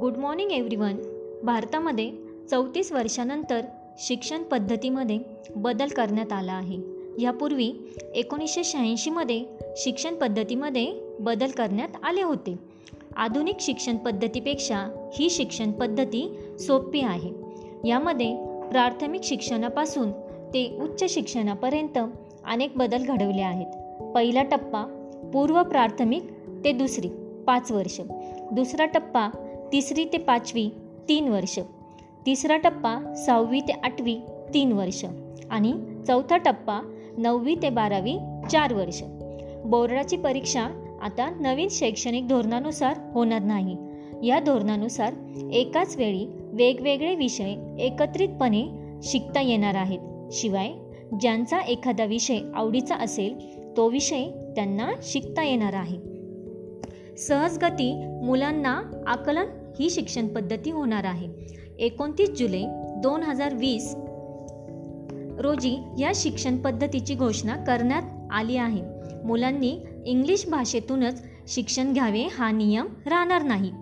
Good morning everyone. भारतामध्ये चौतीस वर्षानंतर शिक्षण पद्धतीमध्ये बदल करण्यात आला आहे. यापूर्वी एकोणीसशे शहाऐंशीमध्ये शिक्षण पद्धतीमध्ये बदल करण्यात आले होते. आधुनिक शिक्षण पद्धतीपेक्षा ही शिक्षण पद्धती सोपी आहे. यामध्ये प्राथमिक शिक्षणापासून ते उच्च शिक्षणापर्यंत अनेक बदल घडवले आहेत. पहिला टप्पा पूर्व प्राथमिक ते दुसरी पाच वर्ष. दुसरा टप्पा तिसरी ते पाचवी तीन वर्ष. तिसरा टप्पा सहावी ते आठवी तीन वर्ष. आणि चौथा टप्पा नववी ते बारावी चार वर्ष. बोर्डाची परीक्षा आता नवीन शैक्षणिक धोरणानुसार होणार नाही. या धोरणानुसार एकाच वेळी वेगवेगळे विषय एकत्रितपणे शिकता येणार आहेत. शिवाय ज्यांचा एखादा विषय आवडीचा असेल तो विषय त्यांना शिकता येणार आहे. सहजगती मुलांना आकलन ही शिक्षण पद्धती होणार आहे. एकोणतीस जुलै दोन हजार वीस रोजी या शिक्षण पद्धतीची घोषणा करण्यात आली आहे. मुलांनी इंग्लिश भाषेतूनच शिक्षण घ्यावे हा नियम राहणार नाही.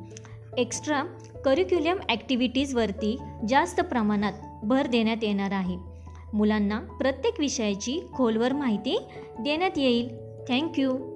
एक्स्ट्रा करिक्युलम ॲक्टिव्हिटीजवरती जास्त प्रमाणात भर देण्यात येणार आहे. मुलांना प्रत्येक विषयाची खोलवर माहिती देण्यात येईल. थँक्यू.